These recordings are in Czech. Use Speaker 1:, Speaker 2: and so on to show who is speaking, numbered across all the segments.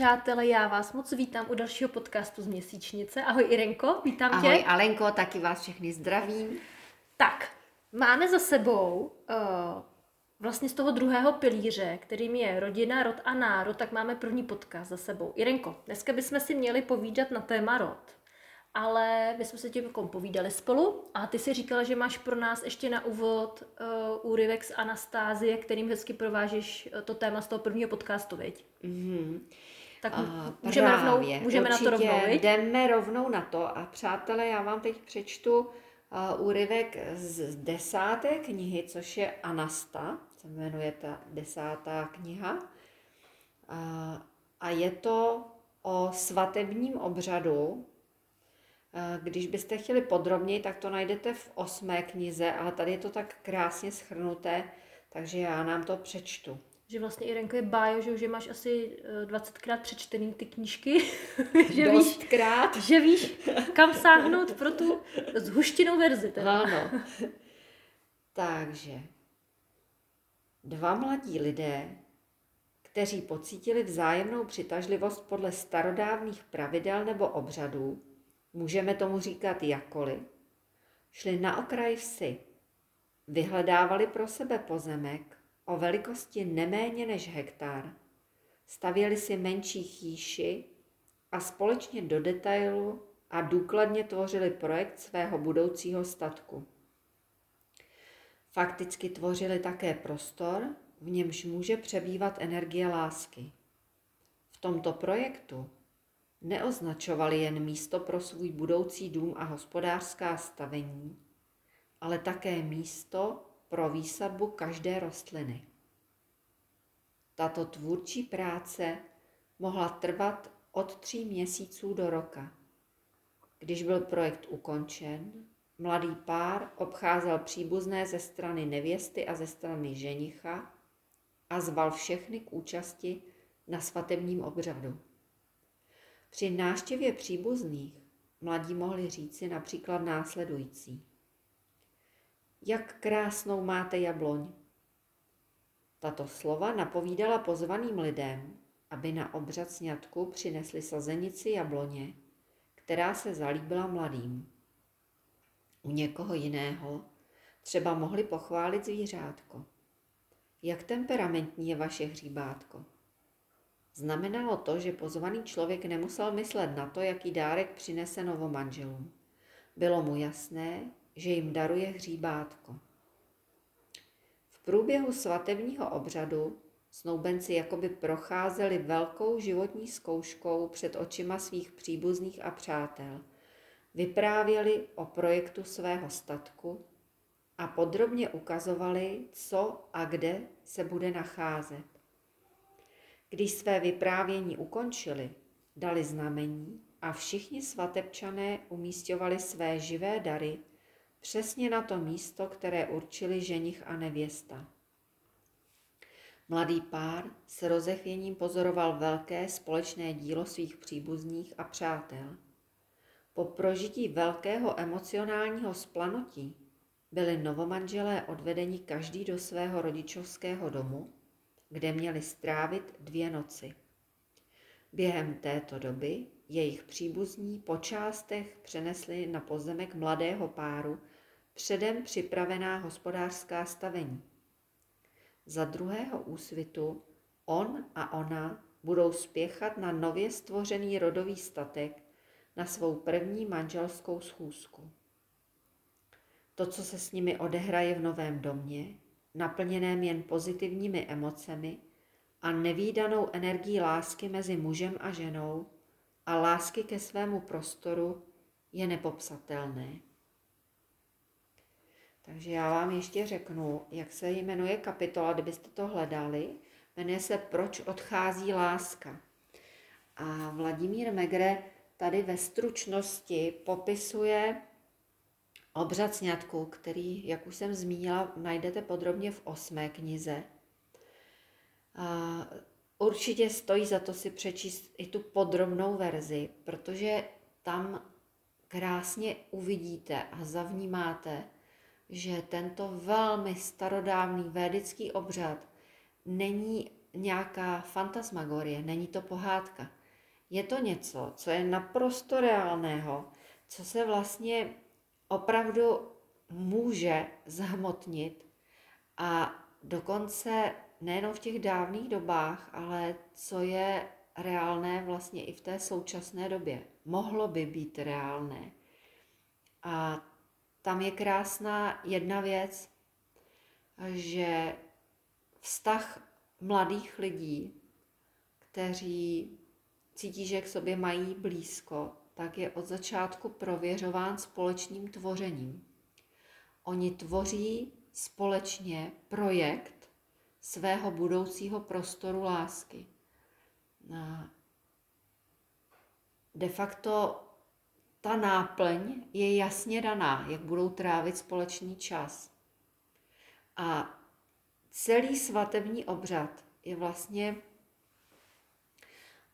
Speaker 1: Přátelé, já vás moc vítám u dalšího podcastu z Měsíčnice. Ahoj Irenko, vítám
Speaker 2: Ahoj
Speaker 1: tě.
Speaker 2: Alenko, taky vás všechny zdravím.
Speaker 1: Tak, máme za sebou uh, vlastně z toho druhého pilíře, kterým je rodina, rod a národ, tak máme první podcast za sebou. Irenko, dneska bychom si měli povídat na téma rod. Ale my jsme se tím jako povídali spolu a ty si říkala, že máš pro nás ještě na úvod uh, úryvek z Anastázie, kterým hezky provážeš uh, to téma z toho prvního podcastu, viď?
Speaker 2: Mm-hmm.
Speaker 1: Tak
Speaker 2: A
Speaker 1: můžeme,
Speaker 2: právě,
Speaker 1: rovnou, můžeme na to rovnou, viď?
Speaker 2: jdeme rovnou na to a přátelé, já vám teď přečtu uh, úryvek z desáté knihy, což je Anasta, se jmenuje ta desátá kniha. Uh, a je to o svatebním obřadu. Uh, Když byste chtěli podrobněji, tak to najdete v osmé knize, ale tady je to tak krásně schrnuté, takže já nám to přečtu.
Speaker 1: Že vlastně Irenko je bájo, že už je máš asi eh, 20krát přečtený ty knížky, že, víš,
Speaker 2: Dostkrát.
Speaker 1: že víš, kam sáhnout pro tu zhuštěnou verzi. Teda.
Speaker 2: Ano. Takže dva mladí lidé, kteří pocítili vzájemnou přitažlivost podle starodávných pravidel nebo obřadů, můžeme tomu říkat jakkoliv, šli na okraj vsi, vyhledávali pro sebe pozemek o velikosti neméně než hektar, stavěli si menší chýši a společně do detailu a důkladně tvořili projekt svého budoucího statku. Fakticky tvořili také prostor, v němž může přebývat energie lásky. V tomto projektu neoznačovali jen místo pro svůj budoucí dům a hospodářská stavení, ale také místo pro výsadbu každé rostliny. Tato tvůrčí práce mohla trvat od tří měsíců do roka. Když byl projekt ukončen, mladý pár obcházel příbuzné ze strany nevěsty a ze strany ženicha a zval všechny k účasti na svatebním obřadu. Při návštěvě příbuzných mladí mohli říci například následující. Jak krásnou máte jabloň. Tato slova napovídala pozvaným lidem, aby na obřad sňatku přinesli sazenici jabloně, která se zalíbila mladým. U někoho jiného třeba mohli pochválit zvířátko. Jak temperamentní je vaše hříbátko? Znamenalo to, že pozvaný člověk nemusel myslet na to, jaký dárek přinese novomanželům. Bylo mu jasné, že jim daruje hříbátko. V průběhu svatebního obřadu snoubenci jakoby procházeli velkou životní zkouškou před očima svých příbuzných a přátel. Vyprávěli o projektu svého statku a podrobně ukazovali, co a kde se bude nacházet. Když své vyprávění ukončili, dali znamení a všichni svatebčané umístěvali své živé dary přesně na to místo, které určili ženich a nevěsta. Mladý pár s rozechvěním pozoroval velké společné dílo svých příbuzných a přátel. Po prožití velkého emocionálního splanutí byli novomanželé odvedeni každý do svého rodičovského domu, kde měli strávit dvě noci. Během této doby jejich příbuzní po částech přenesli na pozemek mladého páru předem připravená hospodářská stavení. Za druhého úsvitu on a ona budou spěchat na nově stvořený rodový statek na svou první manželskou schůzku. To, co se s nimi odehraje v novém domě, naplněném jen pozitivními emocemi a nevýdanou energií lásky mezi mužem a ženou a lásky ke svému prostoru, je nepopsatelné. Takže já vám ještě řeknu, jak se jmenuje kapitola, kdybyste to hledali. Jmenuje se Proč odchází láska. A Vladimír Megre tady ve stručnosti popisuje obřad sňatku, který, jak už jsem zmínila, najdete podrobně v osmé knize. A určitě stojí za to si přečíst i tu podrobnou verzi, protože tam krásně uvidíte a zavnímáte, že tento velmi starodávný védický obřad není nějaká fantasmagorie, není to pohádka. Je to něco, co je naprosto reálného, co se vlastně opravdu může zhmotnit a dokonce nejenom v těch dávných dobách, ale co je reálné vlastně i v té současné době. Mohlo by být reálné. A tam je krásná jedna věc, že vztah mladých lidí, kteří cítí, že k sobě mají blízko, tak je od začátku prověřován společným tvořením. Oni tvoří společně projekt svého budoucího prostoru lásky. De facto ta náplň je jasně daná, jak budou trávit společný čas. A celý svatební obřad je vlastně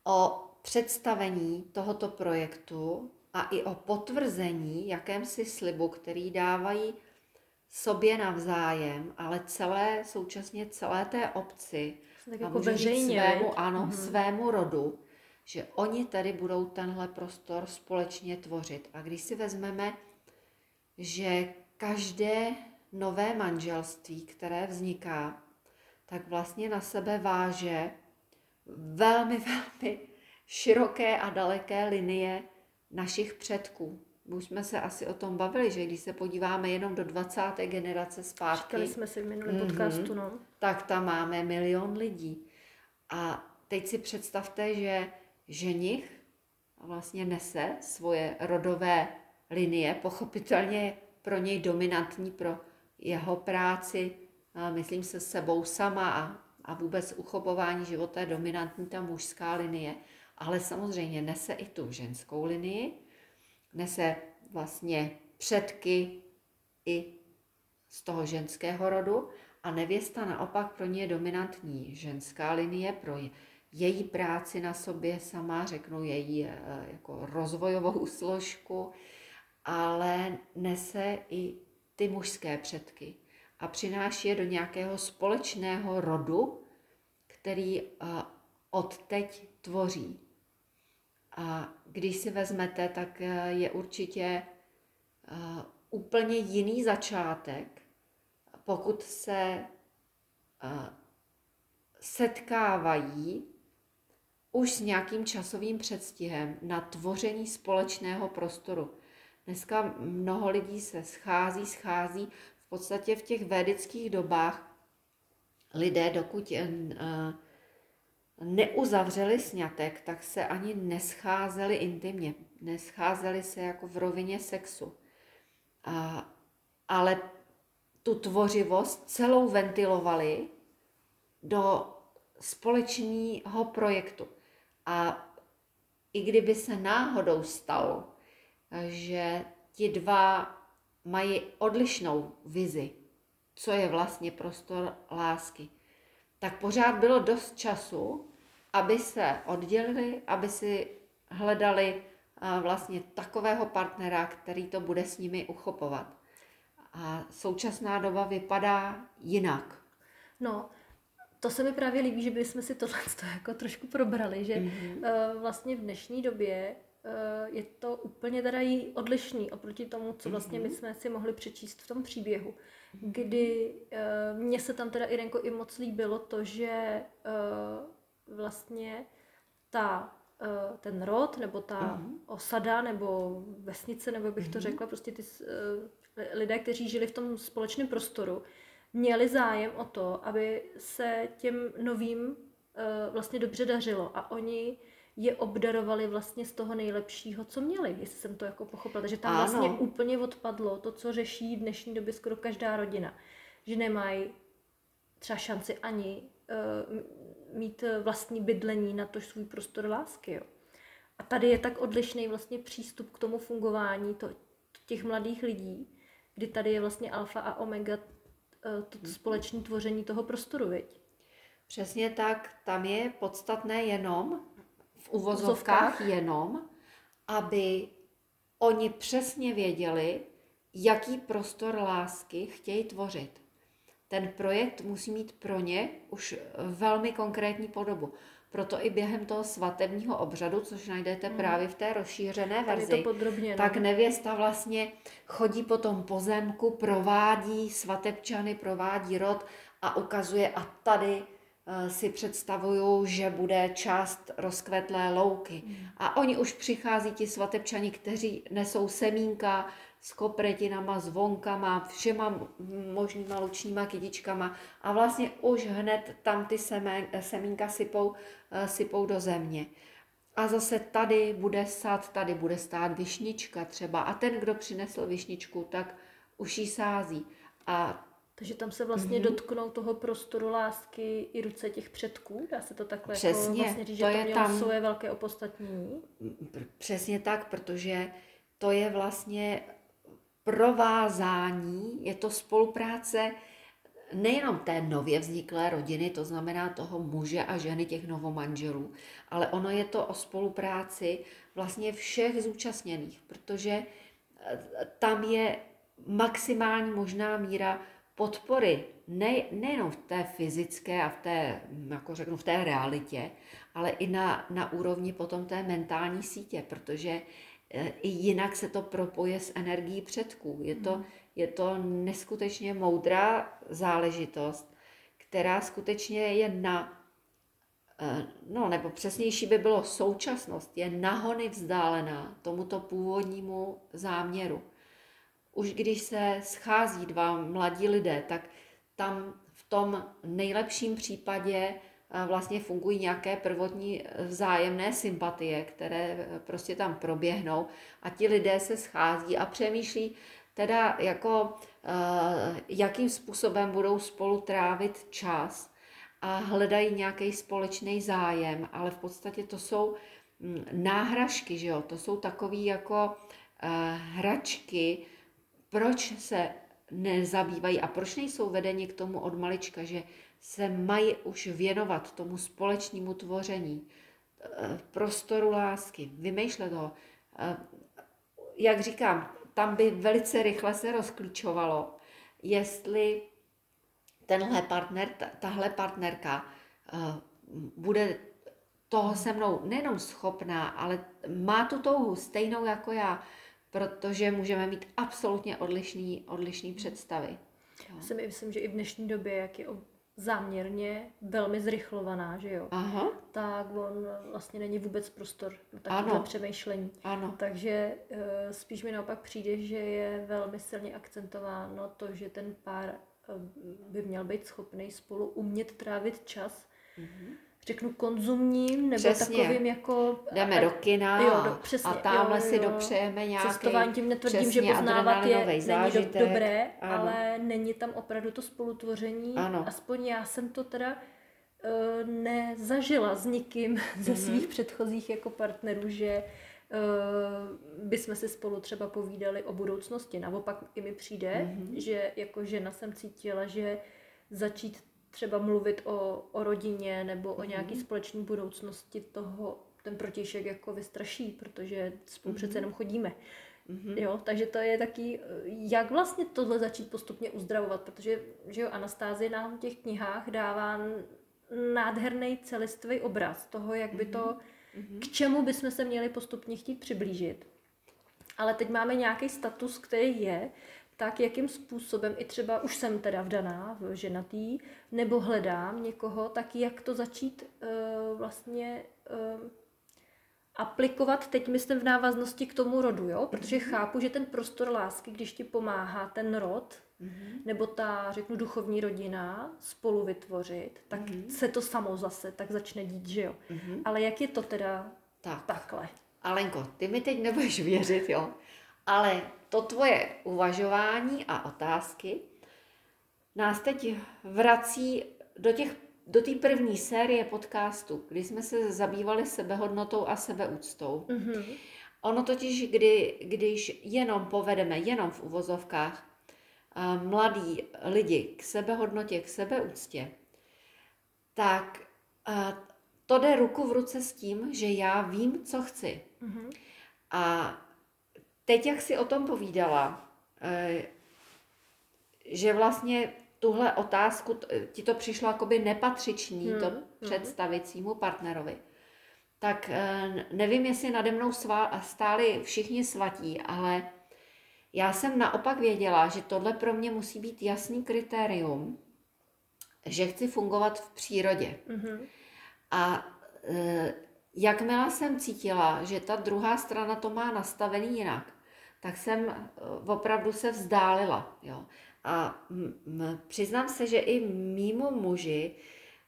Speaker 2: o představení tohoto projektu a i o potvrzení jakémsi slibu, který dávají sobě navzájem, ale celé, současně celé té obci,
Speaker 1: tak
Speaker 2: a
Speaker 1: jako
Speaker 2: říct
Speaker 1: veřejně,
Speaker 2: svému, ano,
Speaker 1: Mhm.
Speaker 2: svému rodu, že oni tady budou tenhle prostor společně tvořit. A když si vezmeme, že každé nové manželství, které vzniká, tak vlastně na sebe váže velmi, velmi široké a daleké linie našich předků. Už jsme se asi o tom bavili, že když se podíváme jenom do 20. generace zpátky,
Speaker 1: Říkali jsme si v minulém
Speaker 2: Mhm.
Speaker 1: podcastu, no.
Speaker 2: tak tam máme milion lidí. A teď si představte, že ženich vlastně nese svoje rodové linie, pochopitelně pro něj dominantní pro jeho práci, myslím se sebou sama a, a vůbec uchovování života je dominantní ta mužská linie, ale samozřejmě nese i tu ženskou linii, nese vlastně předky i z toho ženského rodu a nevěsta naopak pro ně je dominantní ženská linie, pro její práci na sobě sama, řeknu její eh, jako rozvojovou složku, ale nese i ty mužské předky a přináší je do nějakého společného rodu, který eh, od teď tvoří. A když si vezmete, tak eh, je určitě úplně jiný začátek, pokud se setkávají už s nějakým časovým předstihem na tvoření společného prostoru. Dneska mnoho lidí se schází, schází. V podstatě v těch védických dobách lidé, dokud eh, neuzavřeli sňatek, tak se ani nescházeli intimně. Nescházeli se jako v rovině sexu. A, ale tu tvořivost celou ventilovali do společného projektu. A i kdyby se náhodou stalo, že ti dva mají odlišnou vizi, co je vlastně prostor lásky, tak pořád bylo dost času, aby se oddělili, aby si hledali a, vlastně takového partnera, který to bude s nimi uchopovat. A současná doba vypadá jinak.
Speaker 1: No, to se mi právě líbí, že bychom si tohle jako trošku probrali, že mm-hmm. uh, vlastně v dnešní době uh, je to úplně teda jí odlišný oproti tomu, co vlastně my jsme si mohli přečíst v tom příběhu. Kdy uh, mně se tam teda Irenko i moc líbilo to, že uh, vlastně ta ten rod, nebo ta mm-hmm. osada, nebo vesnice, nebo bych to řekla, prostě ty uh, lidé, kteří žili v tom společném prostoru, měli zájem o to, aby se těm novým uh, vlastně dobře dařilo a oni je obdarovali vlastně z toho nejlepšího, co měli, jestli jsem to jako pochopila. Takže tam
Speaker 2: Ano.
Speaker 1: vlastně úplně odpadlo to, co řeší v dnešní době skoro každá rodina. Že nemají třeba šanci ani uh, mít vlastní bydlení na to svůj prostor lásky. Jo. A tady je tak odlišný vlastně přístup k tomu fungování to, těch mladých lidí, kdy tady je vlastně alfa a omega eh, to společné tvoření toho prostoru, viď?
Speaker 2: Přesně tak, tam je podstatné jenom, v uvozovkách jenom, aby oni přesně věděli, jaký prostor lásky chtějí tvořit. ten projekt musí mít pro ně už velmi konkrétní podobu. Proto i během toho svatebního obřadu, což najdete
Speaker 1: Mm.
Speaker 2: právě v té rozšířené
Speaker 1: Tady
Speaker 2: verzi,
Speaker 1: to podrobně. no.
Speaker 2: tak nevěsta vlastně chodí po tom pozemku, provádí svatebčany, provádí rod a ukazuje a tady eh, si představuju, že bude část rozkvetlé louky. A oni už přichází, ti svatebčani, kteří nesou semínka s kopretinama, zvonkama, všema možnýma lučníma kytičkama a vlastně už hned tam ty semén, semínka sypou, eh, sypou do země. A zase tady bude sad, tady bude stát višnička třeba. A ten, kdo přinesl višničku, tak už ji sází. A
Speaker 1: Takže tam se vlastně
Speaker 2: Mhm.
Speaker 1: dotknou toho prostoru lásky i ruce těch předků, dá se to takhle
Speaker 2: Přesně,
Speaker 1: jako vlastně říct,
Speaker 2: to
Speaker 1: že to
Speaker 2: je
Speaker 1: mělo
Speaker 2: tam-
Speaker 1: svoje velké opodstatnění.
Speaker 2: pr- přesně tak, protože to je vlastně provázání, je to spolupráce nejenom té nově vzniklé rodiny, to znamená toho muže a ženy těch novomanželů, ale ono je to o spolupráci vlastně všech zúčastněných, protože eh, tam je maximální možná míra podpory, ne, nejenom v té fyzické a v té, jako řeknu, v té realitě, ale i na, na úrovni potom té mentální sítě, protože i jinak se to propoje s energií předků. Je to, je to neskutečně moudrá záležitost, která skutečně je na, eh, no nebo přesnější by bylo současnost, je nahony vzdálená tomuto původnímu záměru. Už když se schází dva mladí lidé, tak tam v tom nejlepším případě eh, vlastně fungují nějaké prvotní eh, vzájemné sympatie, které eh, prostě tam proběhnou a ti lidé se schází a přemýšlí teda jako, eh, jakým způsobem budou spolu trávit čas a hledají nějaký společný zájem, ale v podstatě to jsou mm, náhražky, že jo? To jsou takový jako hračky, proč se nezabývají a proč nejsou vedeni k tomu od malička, že se mají už věnovat tomu společnému tvoření, eh, prostoru lásky, vymýšlet ho. Eh, Jak říkám, tam by velice rychle se rozklíčovalo, jestli tenhle partner, ta- tahle partnerka eh, bude toho se mnou nejenom schopná, ale má tu touhu stejnou jako já, protože můžeme mít absolutně odlišný, odlišný představy.
Speaker 1: Já si myslím, že i v dnešní době, jak je záměrně velmi zrychlovaná, že jo,
Speaker 2: Aha,
Speaker 1: tak on vlastně není vůbec prostor pro
Speaker 2: Ano.
Speaker 1: takové přemýšlení.
Speaker 2: ano,
Speaker 1: Takže eh, spíš mi naopak přijde, že je velmi silně akcentováno to, že ten pár eh, by měl být schopný spolu umět trávit čas, řeknu konzumním, nebo
Speaker 2: Přesně.
Speaker 1: takovým jako...
Speaker 2: jdeme do kina
Speaker 1: Jo, do- přesně,
Speaker 2: a tamhle si dopřejeme nějaký
Speaker 1: Cestování tím netvrdím, že
Speaker 2: přesně
Speaker 1: poznávat je
Speaker 2: adrenalinový
Speaker 1: není do,
Speaker 2: zážitek.
Speaker 1: dobré,
Speaker 2: Ano.
Speaker 1: ale není tam opravdu to spolutvoření.
Speaker 2: Ano.
Speaker 1: Aspoň já jsem to teda eh, nezažila s nikým ze
Speaker 2: Mhm.
Speaker 1: svých předchozích jako partnerů, že uh, bychom si spolu třeba povídali o budoucnosti. Naopak i mi přijde,
Speaker 2: Mhm.
Speaker 1: že jako žena jsem cítila, že začít třeba mluvit o, o rodině nebo o nějaký
Speaker 2: Mhm.
Speaker 1: společné budoucnosti toho ten protějšek jako vystraší, protože spolu
Speaker 2: Mhm.
Speaker 1: přece jenom chodíme. Jo, takže to je taky, jak vlastně tohle začít postupně uzdravovat, protože že jo, Anastázie nám v těch knihách dává nádherný celistvý obraz toho, jak by to, k čemu bychom se měli postupně chtít přiblížit. Ale teď máme nějaký status, který je, tak jakým způsobem, i třeba už jsem teda vdaná, ženatý, nebo hledám někoho, tak jak to začít uh, vlastně uh, aplikovat, teď myslím v návaznosti k tomu rodu, jo? Protože chápu, že ten prostor lásky, když ti pomáhá ten rod, nebo ta, řeknu, duchovní rodina spolu vytvořit, tak se to samo zase tak začne dít, že jo? Ale jak je to teda
Speaker 2: Tak.
Speaker 1: takhle?
Speaker 2: Alenko, ty mi teď nebudeš věřit, jo? Ale to tvoje uvažování a otázky nás teď vrací do těch do té první série podcastu, kdy jsme se zabývali sebehodnotou a sebeúctou.
Speaker 1: Mhm.
Speaker 2: Ono totiž, kdy, když jenom povedeme, jenom v uvozovkách, eh, mladí lidi k sebehodnotě, k sebeúctě, tak eh, to jde ruku v ruce s tím, že já vím, co chci.
Speaker 1: Mhm.
Speaker 2: A teď, jak si o tom povídala, eh, že vlastně tuhle otázku, ti to přišlo jakoby nepatřičný
Speaker 1: Hmm,
Speaker 2: to
Speaker 1: hmm.
Speaker 2: představit svýmu partnerovi, tak eh, nevím, jestli nade mnou stáli všichni svatí, ale já jsem naopak věděla, že tohle pro mě musí být jasný kritérium, že chci fungovat v přírodě.
Speaker 1: Mhm.
Speaker 2: A e, jakmile jsem cítila, že ta druhá strana to má nastavený jinak, tak jsem e, opravdu se vzdálila. Jo. A m, m, přiznám se, že i mýmu muži,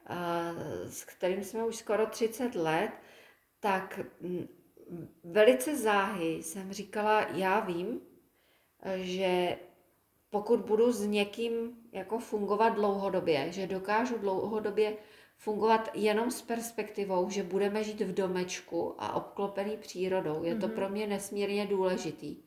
Speaker 2: e, s kterým jsme už skoro 30 let, tak m, velice záhy jsem říkala, já vím, e, že pokud budu s někým jako fungovat dlouhodobě, že dokážu dlouhodobě fungovat jenom s perspektivou, že budeme žít v domečku a obklopený přírodou. Je to
Speaker 1: Mhm.
Speaker 2: pro mě nesmírně důležitý.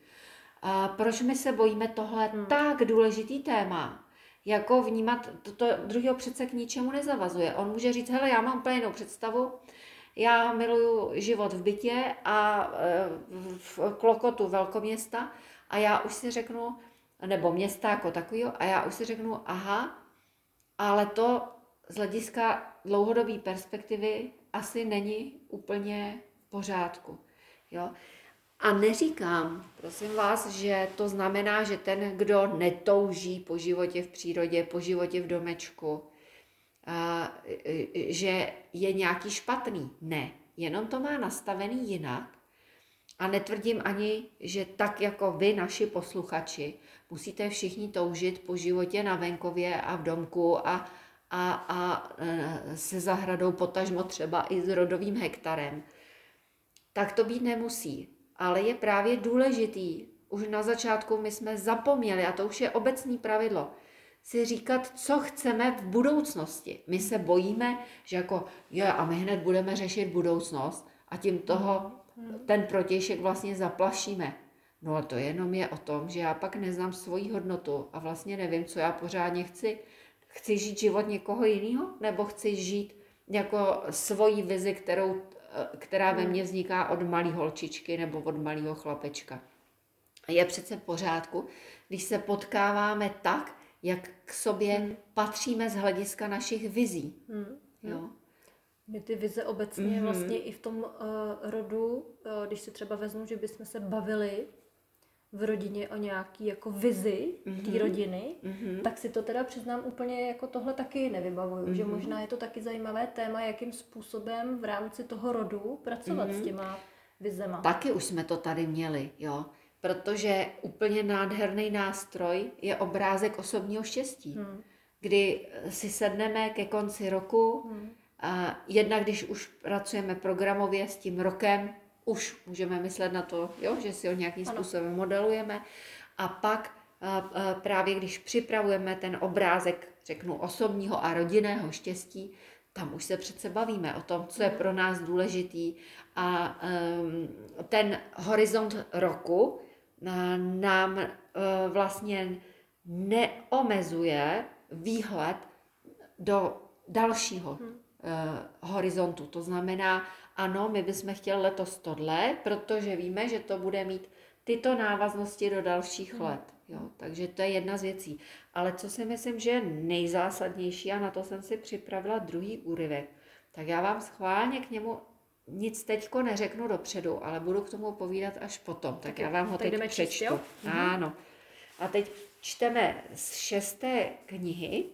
Speaker 2: A proč my se bojíme tohle
Speaker 1: Hmm.
Speaker 2: tak důležitý téma? Jako vnímat, to, to druhého přece k ničemu nezavazuje. On může říct, hele, já mám úplně jinou představu, já miluju život v bytě a e, v klokotu velkoměsta a já už si řeknu, nebo města jako takového, a já už si řeknu, aha, ale to z hlediska dlouhodobé perspektivy asi není úplně v pořádku. Jo? A neříkám, prosím vás, že to znamená, že ten, kdo netouží po životě v přírodě, po životě v domečku, a, že je nějaký špatný. Ne, jenom to má nastavený jinak. A netvrdím ani, že tak jako vy, naši posluchači, musíte všichni toužit po životě na venkově a v domku a, a, a e, se zahradou, potažmo třeba i s rodovým hektarem. Tak to být nemusí. Ale je právě důležitý, už na začátku my jsme zapomněli, a to už je obecný pravidlo, si říkat, co chceme v budoucnosti. My se bojíme, že jako, je, a my hned budeme řešit budoucnost a tím toho ten protějšek vlastně zaplašíme. No a to jenom je o tom, že já pak neznám svoji hodnotu a vlastně nevím, co já pořádně chci. Chci žít život někoho jiného, nebo chci žít jako svoji vizi, kterou, která ve mně vzniká od malé holčičky nebo od malého chlapečka. Je přece v pořádku, když se potkáváme tak, jak k sobě
Speaker 1: Hmm.
Speaker 2: patříme z hlediska našich vizí.
Speaker 1: Hmm.
Speaker 2: Jo?
Speaker 1: My ty vize obecně mm-hmm. vlastně i v tom uh, rodu, uh, když si třeba vezmu, že bychom se bavili v rodině o nějaký jako vizi mm-hmm. té
Speaker 2: Mhm.
Speaker 1: rodiny,
Speaker 2: Mhm.
Speaker 1: tak si to teda přiznám úplně jako tohle taky nevybavuju, mm-hmm. že možná je to taky zajímavé téma, jakým způsobem v rámci toho rodu pracovat mm-hmm. s těma vizema.
Speaker 2: Taky už jsme to tady měli, jo. Protože úplně nádherný nástroj je obrázek osobního štěstí,
Speaker 1: Hmm.
Speaker 2: kdy si sedneme ke konci roku
Speaker 1: Hmm.
Speaker 2: a jednak, když už pracujeme programově s tím rokem, už můžeme myslet na to, jo, že si ho nějakým
Speaker 1: Ano.
Speaker 2: způsobem modelujeme a pak právě když připravujeme ten obrázek, řeknu, osobního a rodinného štěstí, tam už se přece bavíme o tom, co je pro nás důležitý a ten horizont roku nám uh, vlastně neomezuje výhled do dalšího hmm. uh, horizontu. To znamená, ano, my bychom chtěli letos tohle, protože víme, že to bude mít tyto návaznosti do dalších hmm. let. Jo? Takže to je jedna z věcí. Ale co si myslím, že je nejzásadnější, a na to jsem si připravila druhý úryvek, tak já vám schválně k němu nic teďko neřeknu dopředu, ale budu k tomu povídat až potom. Tak,
Speaker 1: Tak
Speaker 2: já vám ho teď
Speaker 1: jdeme číst,
Speaker 2: přečtu.
Speaker 1: jo? Mhm.
Speaker 2: Ano. A teď čteme z šesté knihy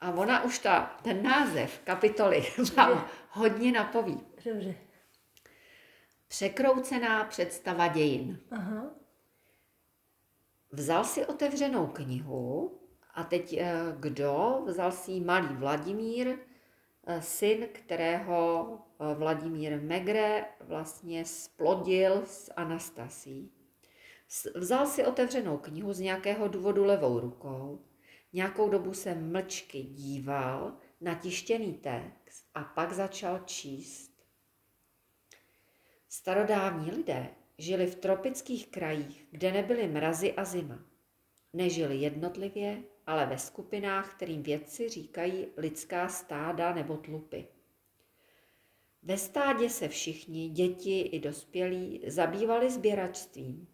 Speaker 2: a ona už ta, ten název kapitoly vám hodně napoví.
Speaker 1: Dobře.
Speaker 2: Překroucená představa dějin.
Speaker 1: Aha.
Speaker 2: Vzal si otevřenou knihu a teď eh, kdo? Vzal si malý Vladimír, eh, syn, kterého eh, Vladimír Megre vlastně splodil s Anastasí. Vzal si otevřenou knihu z nějakého důvodu levou rukou, nějakou dobu se mlčky díval na tištěný text a pak začal číst. Starodávní lidé žili v tropických krajích, kde nebyly mrazy a zima. Nežili jednotlivě, ale ve skupinách, kterým vědci říkají lidská stáda nebo tlupy. Ve stádě se všichni, děti i dospělí, zabývali sběračstvím.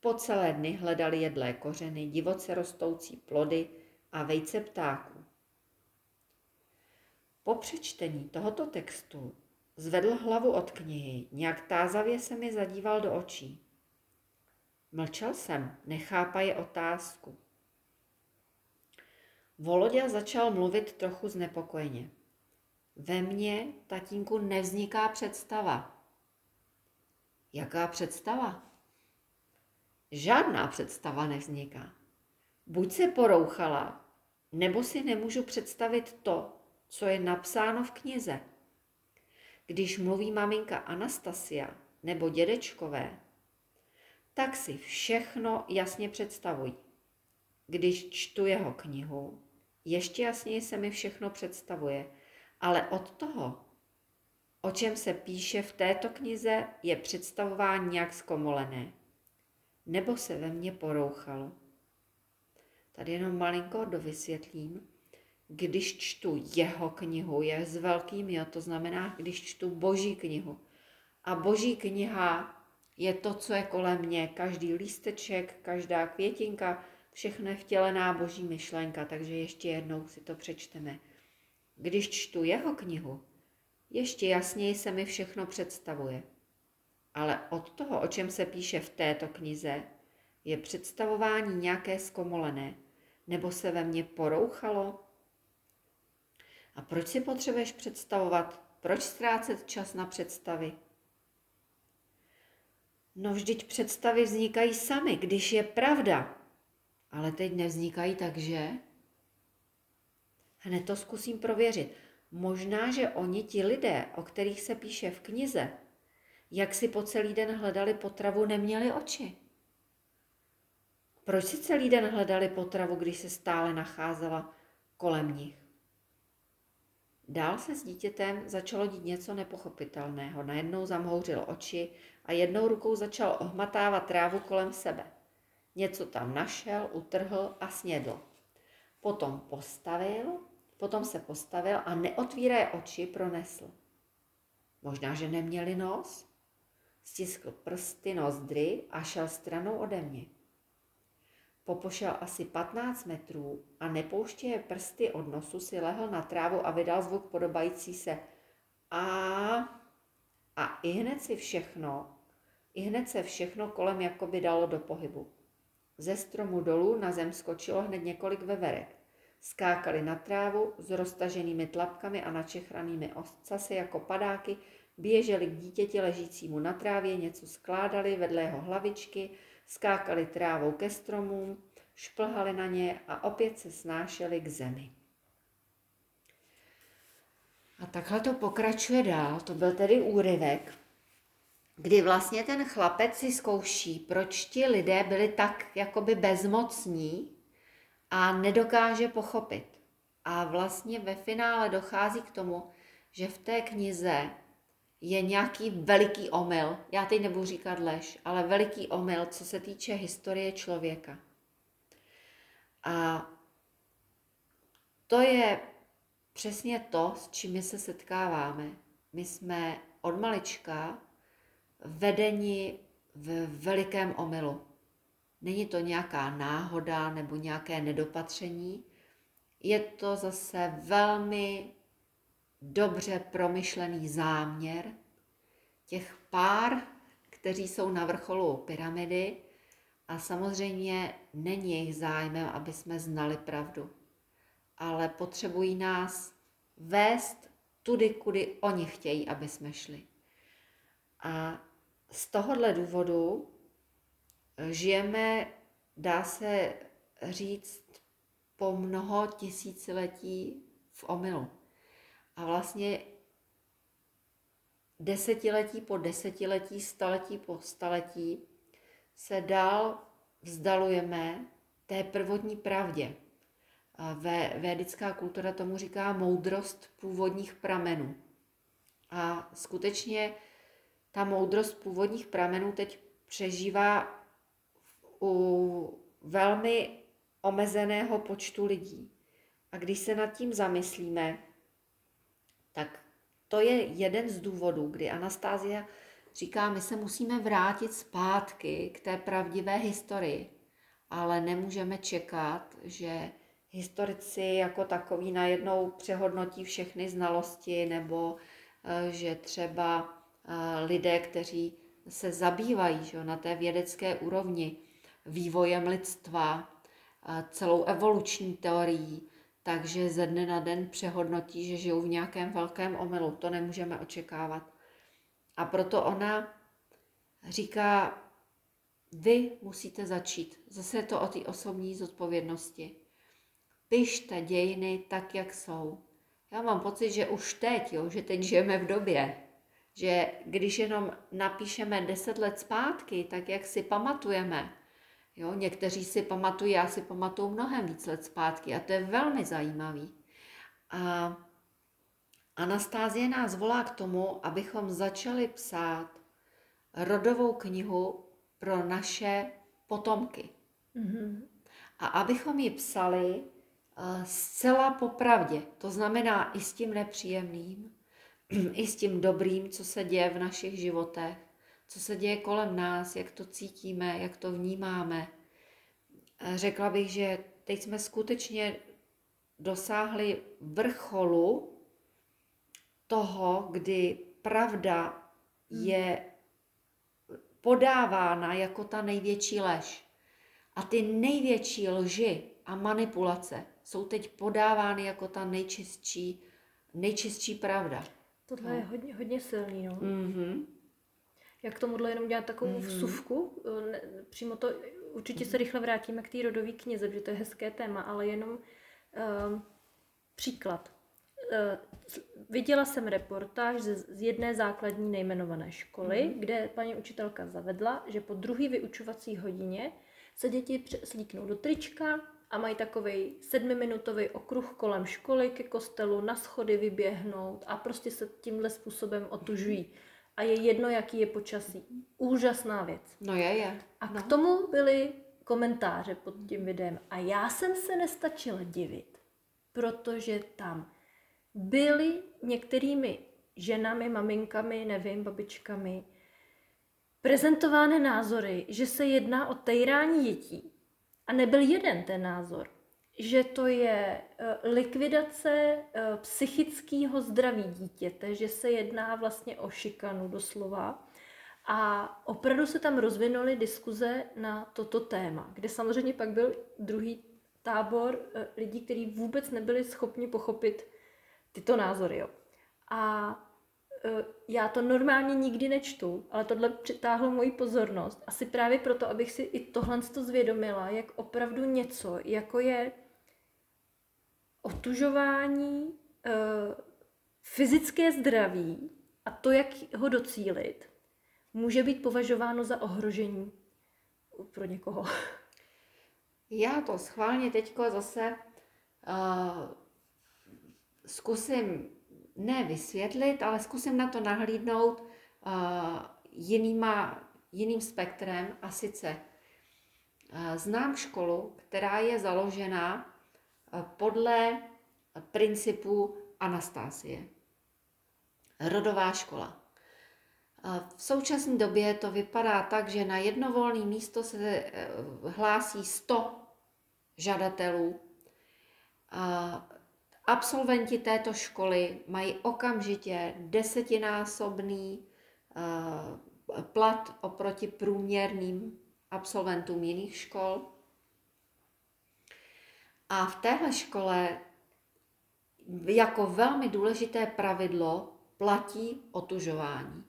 Speaker 2: Po celé dny hledali jedlé kořeny, divoce rostoucí plody a vejce ptáků. Po přečtení tohoto textu zvedl hlavu od knihy, nějak tázavě se mi zadíval do očí. Mlčel jsem, nechápaje otázku. Volodya začal mluvit trochu znepokojeně. Ve mně, tatínku, nevzniká představa. Jaká představa? Žádná představa nevzniká. Buď se porouchala, nebo si nemůžu představit to, co je napsáno v knize. Když mluví maminka Anastasia nebo dědečkové, tak si všechno jasně představují. Když čtu jeho knihu, ještě jasněji se mi všechno představuje, ale od toho, o čem se píše v této knize, je představování nějak zkomolené. Nebo se ve mně porouchalo. Tady jenom malinko dovysvětlím. Když čtu jeho knihu, je s velkým jo, to znamená, když čtu boží knihu. A boží kniha je to, co je kolem mě. Každý lísteček, každá květinka, všechno je vtělená boží myšlenka, takže ještě jednou si to přečteme. Když čtu jeho knihu, ještě jasněji se mi všechno představuje. Ale od toho, o čem se píše v této knize, je představování nějaké zkomolené, nebo se ve mně porouchalo? A proč si potřebuješ představovat? Proč ztrácet čas na představy? No vždyť představy vznikají sami, když je pravda. Ale teď nevznikají takže? Hned to zkusím prověřit. Možná, že oni ti lidé, o kterých se píše v knize, jak si po celý den hledali potravu, neměli oči. Proč si celý den hledali potravu, když se stále nacházela kolem nich? Dál se s dítětem začalo dít něco nepochopitelného. Najednou zamhouřil oči a jednou rukou začal ohmatávat trávu kolem sebe. Něco tam našel, utrhl a snědl. Potom postavil, potom se postavil a neotvíraje oči pronesl. Možná, že neměli nos? Stiskl prsty nozdry a šel stranou ode mě. Popošel asi 15 metrů a nepouštěje prsty od nosu si lehl na trávu a vydal zvuk podobající se a a i hned si všechno, i hned se všechno kolem jakoby dalo do pohybu. Ze stromu dolů na zem skočilo hned několik veverek. Skákali na trávu s roztaženými tlapkami a načechranými oscasy jako padáky, běželi k dítěti ležícímu na trávě, něco skládali vedle jeho hlavičky, skákali trávou ke stromům, šplhali na ně a opět se snášeli k zemi. A takhle to pokračuje dál. To byl tedy úryvek, kdy vlastně ten chlapec si zkouší, proč ti lidé byli tak jakoby bezmocní a nedokáže pochopit. A vlastně ve finále dochází k tomu, že v té knize je nějaký veliký omyl. Já teď nebudu říkat lež, ale veliký omyl, co se týče historie člověka. A to je přesně to, s čím my se setkáváme. My jsme od malička vedeni v velikém omylu. Není to nějaká náhoda nebo nějaké nedopatření, je to zase velmi dobře promyšlený záměr těch pár, kteří jsou na vrcholu pyramidy a samozřejmě není jejich zájmem, aby jsme znali pravdu, ale potřebují nás vést tudy, kudy oni chtějí, aby jsme šli. A z tohohle důvodu žijeme, dá se říct, po mnoho tisíciletí v omylu. A vlastně desetiletí po desetiletí, staletí po staletí se dál vzdalujeme té prvotní pravdě. Vé, védická kultura tomu říká moudrost původních pramenů. A skutečně ta moudrost původních pramenů teď přežívá u velmi omezeného počtu lidí. A když se nad tím zamyslíme, tak to je jeden z důvodů, kdy Anastázia říká, my se musíme vrátit zpátky k té pravdivé historii, ale nemůžeme čekat, že historici jako takový najednou přehodnotí všechny znalosti, nebo eh, že třeba eh, lidé, kteří se zabývají že, na té vědecké úrovni vývojem lidstva, celou evoluční teorií, takže ze dne na den přehodnotí, že žijou v nějakém velkém omylu. To nemůžeme očekávat. A proto ona říká, vy musíte začít. Zase je to o té osobní zodpovědnosti. Pište dějiny tak, jak jsou. Já mám pocit, že už teď, jo, že teď žijeme v době, že když jenom napíšeme deset let zpátky, tak jak si pamatujeme, jo, někteří si pamatují, já si pamatuju mnohem víc let zpátky a to je velmi zajímavý. A Anastázie nás volá k tomu, abychom začali psát rodovou knihu pro naše potomky. Mm-hmm. A abychom ji psali uh, zcela popravdě, to znamená i s tím nepříjemným, i s tím dobrým, co se děje v našich životech, co se děje kolem nás, jak to cítíme, jak to vnímáme. Řekla bych, že teď jsme skutečně dosáhli vrcholu toho, kdy pravda hmm. je podávána jako ta největší lež. A ty největší lži a manipulace jsou teď podávány jako ta nejčistší, nejčistší pravda.
Speaker 1: Tohle no. je hodně, hodně silný, no. Mm-hmm. Jak tomuhle jenom dělat takovou mm-hmm. vsuvku, eh, ne, přímo to, určitě mm-hmm. se rychle vrátíme k té rodové knize, protože to je hezké téma, ale jenom uh, příklad. Uh, viděla jsem reportáž z, z jedné základní nejmenované školy, mm-hmm. kde paní učitelka zavedla, že po druhé vyučovací hodině se děti slíknou do trička a mají takový sedmiminutový okruh kolem školy ke kostelu, na schody vyběhnout a prostě se tímhle způsobem otužují. A je jedno, jaký je počasí. Úžasná věc.
Speaker 2: No je, je.
Speaker 1: A
Speaker 2: no.
Speaker 1: k tomu byly komentáře pod tím videem. A já jsem se nestačila divit, protože tam byly některými ženami, maminkami, nevím, babičkami, prezentovány názory, že se jedná o tejrání dětí. A nebyl jeden ten názor, že to je eh, likvidace eh, psychického zdraví dítěte, že se jedná vlastně o šikanu doslova. A opravdu se tam rozvinuly diskuze na toto téma, kde samozřejmě pak byl druhý tábor eh, lidí, kteří vůbec nebyli schopni pochopit tyto názory. Jo. A já to normálně nikdy nečtu, ale tohle přitáhlo moji pozornost. Asi právě proto, abych si i tohle zvědomila, jak opravdu něco, jako je otužování, e, fyzické zdraví a to, jak ho docílit, může být považováno za ohrožení pro někoho.
Speaker 2: Já to schválně teďko zase uh, zkusím ne vysvětlit, ale zkusím na to nahlídnout uh, jinýma, jiným spektrem a sice uh, znám školu, která je založena podle principu Anastázie. Rodová škola. V současné době to vypadá tak, že na jedno volné místo se hlásí 100 žadatelů. Absolventi této školy mají okamžitě desetinásobný plat oproti průměrným absolventům jiných škol. A v téhle škole jako velmi důležité pravidlo platí otužování.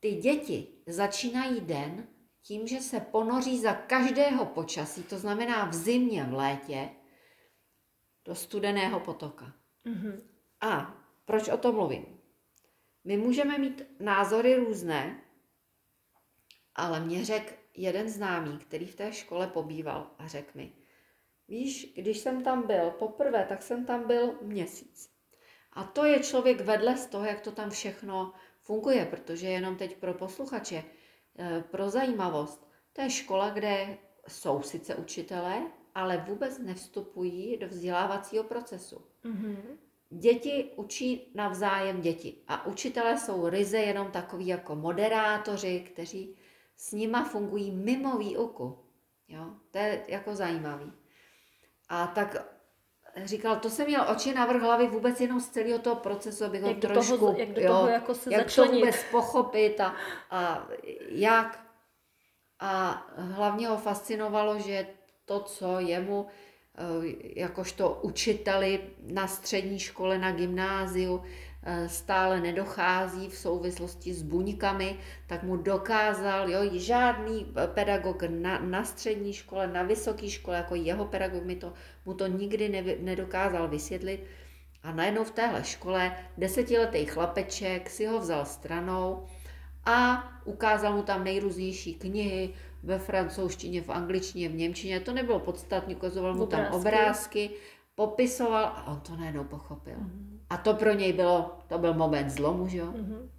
Speaker 2: Ty děti začínají den tím, že se ponoří za každého počasí, to znamená v zimě, v létě, do studeného potoka. Mm-hmm. A proč o tom mluvím? My můžeme mít názory různé, ale mě řekl jeden známý, který v té škole pobýval a řekl mi, víš, když jsem tam byl poprvé, tak jsem tam byl měsíc. A to je člověk vedle z toho, jak to tam všechno funguje, protože jenom teď pro posluchače, eh, pro zajímavost, to je škola, kde jsou sice učitelé, ale vůbec nevstupují do vzdělávacího procesu. Mm-hmm. Děti učí navzájem děti a učitelé jsou ryze jenom takový jako moderátoři, kteří s nima fungují mimo výuku. Jo? To je jako zajímavý. A tak říkal, to jsem měl oči na vrch hlavy vůbec jenom z celého toho procesu, abych ho
Speaker 1: Jak
Speaker 2: trošku,
Speaker 1: toho- jak do
Speaker 2: jo,
Speaker 1: toho jako se
Speaker 2: jak to vůbec pochopit a, a jak. A hlavně ho fascinovalo, že to, co jemu eh, jakožto učiteli na střední škole, na gymnáziu, eh, stále nedochází v souvislosti s buňkami, tak mu dokázal, jo, žádný pedagog na, na střední škole, na vysoké škole, jako jeho pedagog mi to, mu to nikdy nevy, nedokázal vysvětlit. A najednou v téhle škole desetiletý chlapeček si ho vzal stranou a ukázal mu tam nejrůznější knihy ve francouzštině, v angličtině, v němčině. To nebylo podstatné, ukazoval mu tam
Speaker 1: Obrázky.
Speaker 2: obrázky, popisoval a on to najednou pochopil. A to pro něj bylo, to byl moment zlomu, že jo?
Speaker 1: Mhm.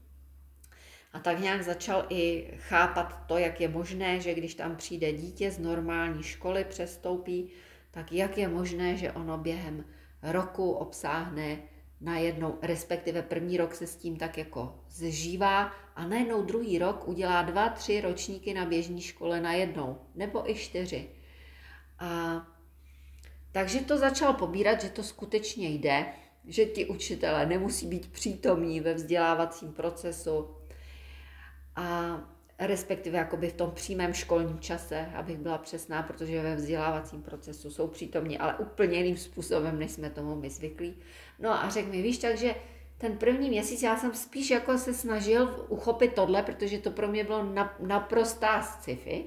Speaker 2: A tak nějak začal i chápat to, jak je možné, že když tam přijde dítě z normální školy, přestoupí, tak jak je možné, že ono během roku obsáhne najednou, respektive první rok se s tím tak jako zžívá a najednou druhý rok udělá dva, tři ročníky na běžní škole najednou, nebo i čtyři. A takže to začal pobírat, že to skutečně jde, že ti učitelé nemusí být přítomní ve vzdělávacím procesu a respektive jakoby v tom přímém školním čase, abych byla přesná, protože ve vzdělávacím procesu jsou přítomní, ale úplně jiným způsobem, než jsme tomu my zvyklí. No a řekl mi, víš, takže ten první měsíc já jsem spíš jako se snažil uchopit tohle, protože to pro mě bylo nap- naprostá sci-fi,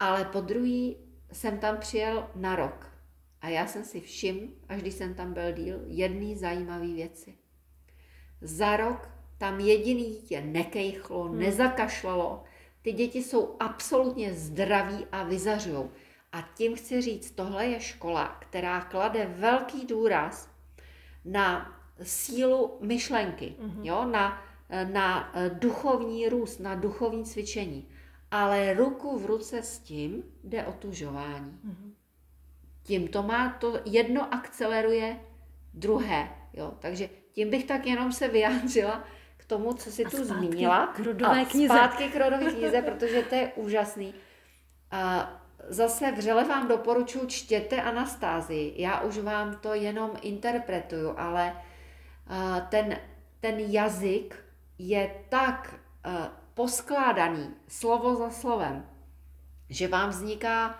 Speaker 2: ale po druhý jsem tam přijel na rok a já jsem si všiml, až když jsem tam byl díl, jedný zajímavý věci. Za rok tam jediný dítě nekejchlo, hmm. nezakašlalo. Ty děti jsou absolutně zdraví a vyzařují. A tím chci říct, tohle je škola, která klade velký důraz na sílu myšlenky, mm-hmm. jo? Na, na duchovní růst, na duchovní cvičení. Ale ruku v ruce s tím jde otužování. Mm-hmm. Tím to má, to jedno akceleruje druhé. Jo? Takže tím bych tak jenom se vyjádřila k tomu, co si tu zmínila.
Speaker 1: k rodové
Speaker 2: a
Speaker 1: knize.
Speaker 2: zpátky k rodové knize, protože to je úžasný. A zase vřele vám doporučuji, čtěte Anastázii. Já už vám to jenom interpretuju, ale ten, ten jazyk je tak poskládaný slovo za slovem, že vám vzniká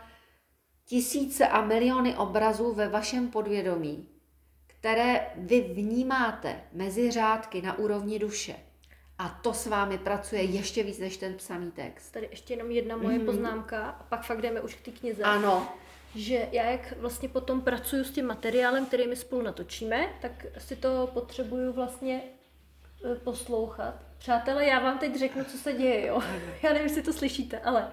Speaker 2: tisíce a miliony obrazů ve vašem podvědomí, které vy vnímáte mezi řádky na úrovni duše. A to s vámi pracuje ještě víc než ten psaný text.
Speaker 1: Tady ještě jenom jedna moje
Speaker 2: Mhm.
Speaker 1: poznámka a pak fakt jdeme už k té knize.
Speaker 2: Ano,
Speaker 1: Že já jak vlastně potom pracuju s tím materiálem, který my spolu natočíme, tak si to potřebuju vlastně eh, poslouchat. Přátelé, já vám teď řeknu, co se děje, jo. Já nevím, jestli to slyšíte, ale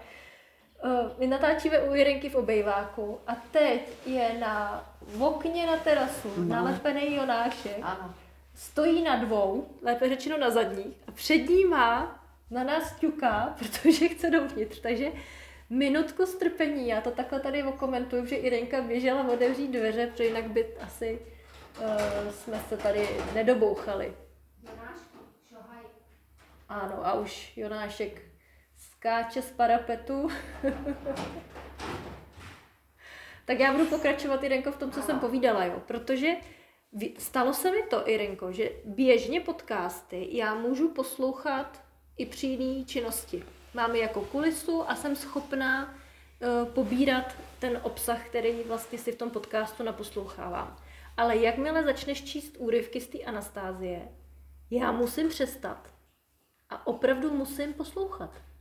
Speaker 1: my natáčíme u Jirenky v obejváku a teď je na v okně na terasu
Speaker 2: No.
Speaker 1: nalepený Jonášek,
Speaker 2: ano.
Speaker 1: stojí na dvou, lépe řečeno na zadních, a před ní má na nás ťuká, protože chce dovnitř. Takže minutku strpení, já to takhle tady okomentuju, že Irenka běžela otevřít dveře, protože jinak by asi uh, jsme se tady nedobouchali. Ano, a už Jonášek skáče z parapetu. tak já budu pokračovat, Irenko, v tom, co jsem povídala, jo, protože stalo se mi to, Irenko, že běžně podcasty já můžu poslouchat i při jiné činnosti. Mám jako kulisu a jsem schopná uh, pobírat ten obsah, který vlastně si v tom podcastu naposlouchávám. Ale jakmile začneš číst úryvky z té Anastázie, já musím přestat a opravdu musím poslouchat.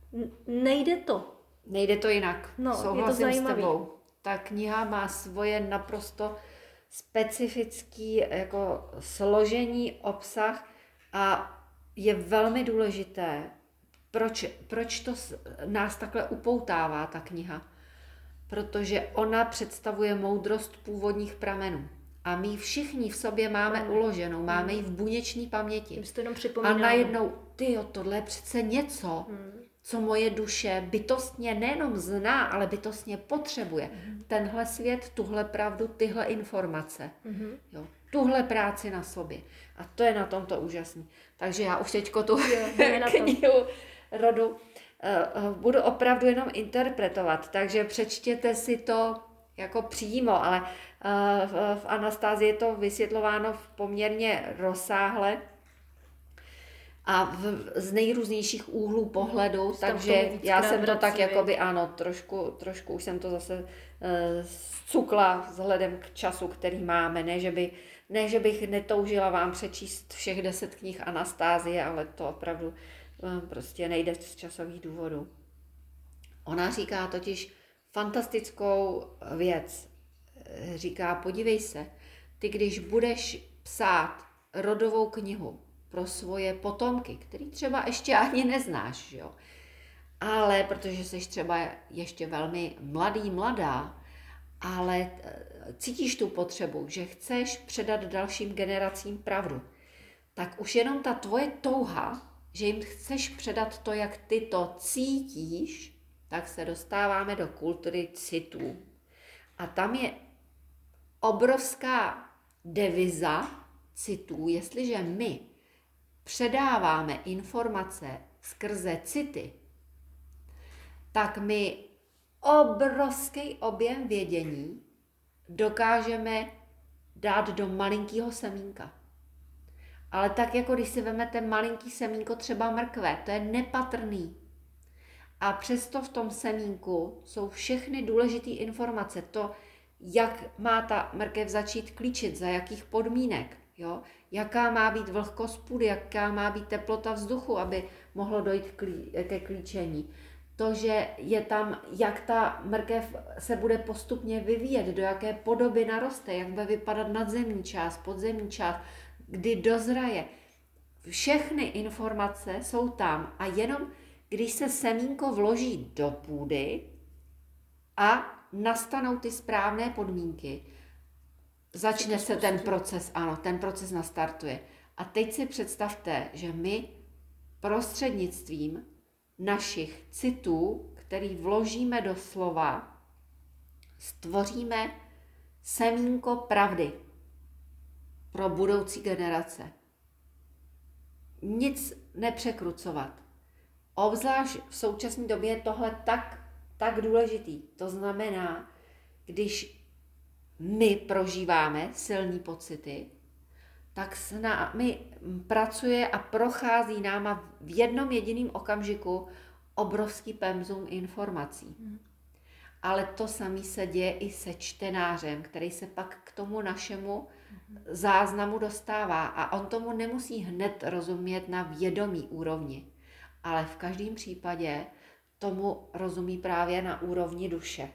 Speaker 1: Nejde to.
Speaker 2: Nejde to jinak.
Speaker 1: No, je to
Speaker 2: Souhlasím s tebou. Ta kniha má svoje naprosto specifický jako složení, obsah a je velmi důležité, proč, proč to nás takhle upoutává, ta kniha. Protože ona představuje moudrost původních pramenů. A my všichni v sobě máme
Speaker 1: Ano.
Speaker 2: uloženou, máme ji v buněční paměti. A najednou, ty tohle je přece něco,
Speaker 1: Hmm.
Speaker 2: Co moje duše bytostně nejenom zná, ale bytostně potřebuje.
Speaker 1: Mhm.
Speaker 2: Tenhle svět, tuhle pravdu, tyhle informace.
Speaker 1: Mhm.
Speaker 2: Jo, tuhle práci na sobě. A to je na tomto úžasný. Takže já už teďko tu
Speaker 1: Jo,
Speaker 2: knihu rodu uh, uh, budu opravdu jenom interpretovat. Takže přečtěte si to, jako přímo, ale uh, v, v Anastázii je to vysvětlováno v poměrně rozsáhle a v, z nejrůznějších úhlů pohledu,
Speaker 1: k
Speaker 2: takže já jsem to tak
Speaker 1: vrací,
Speaker 2: jakoby, ano, trošku, trošku už jsem to zase uh, cukla vzhledem k času, který máme, ne že, by, ne, že bych netoužila vám přečíst všech deset knih Anastázie, ale to opravdu uh, prostě nejde z časových důvodů. Ona říká totiž fantastickou věc. Říká, podívej se, ty když budeš psát rodovou knihu pro svoje potomky, který třeba ještě ani neznáš, jo? ale protože jsi třeba ještě velmi mladý, mladá, ale eh, cítíš tu potřebu, že chceš předat dalším generacím pravdu, tak už jenom ta tvoje touha, že jim chceš předat to, jak ty to cítíš, tak se dostáváme do kultury citů. A tam je obrovská deviza citů, jestliže my předáváme informace skrze city, tak my obrovský objem vědění dokážeme dát do malinkého semínka. Ale tak jako když si vezmete malinký semínko třeba mrkve, to je nepatrný. A přesto v tom semínku jsou všechny důležité informace. To, jak má ta mrkev začít klíčit, za jakých podmínek, jo? jaká má být vlhkost půdy, jaká má být teplota vzduchu, aby mohlo dojít ke klíčení. To, že je tam, jak ta mrkev se bude postupně vyvíjet, do jaké podoby naroste, jak bude vypadat nadzemní část, podzemní část, kdy dozraje. Všechny informace jsou tam a jenom když se semínko vloží do půdy a nastanou ty správné podmínky, začne se ten proces, ano, ten proces nastartuje. A teď si představte, že my prostřednictvím našich citů, který vložíme do slova, stvoříme semínko pravdy pro budoucí generace. Nic nepřekrucovat. Obzvlášť v současné době je tohle tak, tak důležitý. To znamená, když my prožíváme silné pocity, tak s námi pracuje a prochází náma v jednom jediném okamžiku obrovský pemzum informací. Hmm. Ale to samé se děje i se čtenářem, který se pak k tomu našemu záznamu dostává a on tomu nemusí hned rozumět na vědomí úrovni, ale v každém případě tomu rozumí právě na úrovni duše.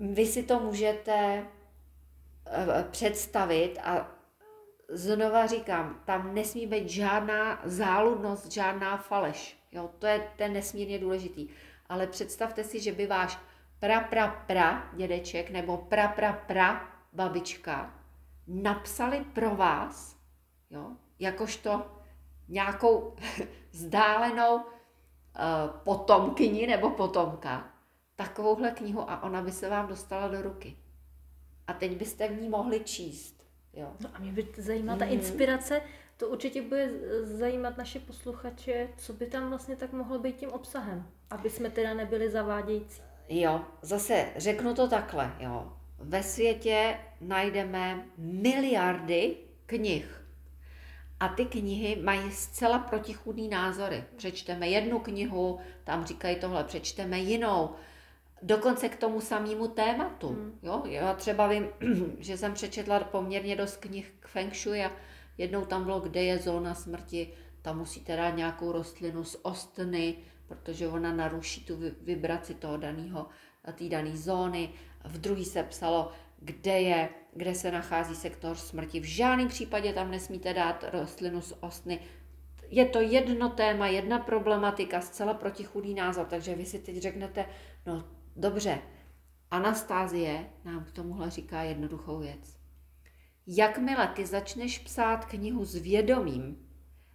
Speaker 2: Vy si to můžete eh, představit a znova říkám, tam nesmí být žádná záludnost, žádná faleš. Jo, to je ten nesmírně důležitý. Ale představte si, že by váš pra, pra, pra dědeček nebo pra, pra, pra babička napsali pro vás, jo, jakožto nějakou vzdálenou uh, potomkyni nebo potomka, takovouhle knihu a ona by se vám dostala do ruky. A teď byste v ní mohli číst. Jo.
Speaker 1: No a mě by zajímala ta mhm. inspirace, to určitě bude zajímat naše posluchače, co by tam vlastně tak mohlo být tím obsahem, aby jsme teda nebyli zavádějící.
Speaker 2: Jo, zase řeknu to takhle, jo. Ve světě najdeme miliardy knih. A ty knihy mají zcela protichůdný názory. Přečteme jednu knihu, tam říkají tohle, přečteme jinou. Dokonce k tomu samému tématu. Hmm. Jo? Já třeba vím, že jsem přečetla poměrně dost knih k Feng Shui a jednou tam bylo, kde je zóna smrti, tam musíte dát nějakou rostlinu z ostny, protože ona naruší tu vibraci toho daného, té dané zóny. V druhý se psalo, kde je, kde se nachází sektor smrti. V žádném případě tam nesmíte dát rostlinu z ostny. Je to jedno téma, jedna problematika, zcela protichudý názor, takže vy si teď řeknete, no dobře, Anastázie nám k tomuhle říká jednoduchou věc. Jakmile ty začneš psát knihu s vědomím,